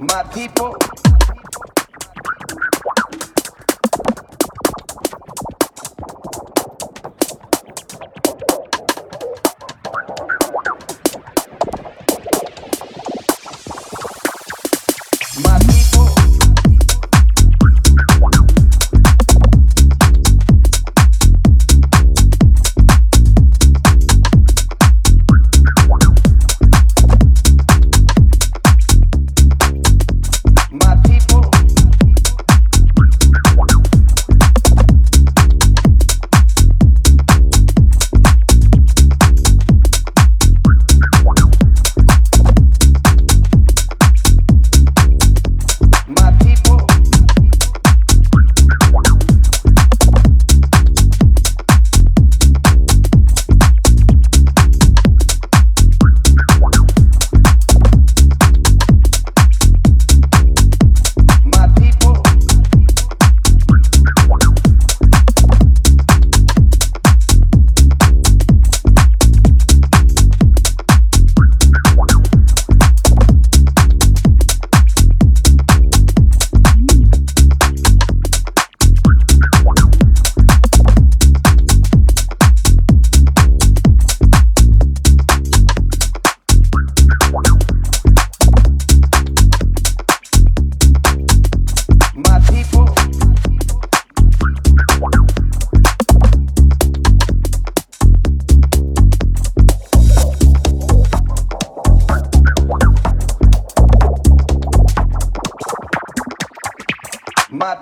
My people.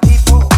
People.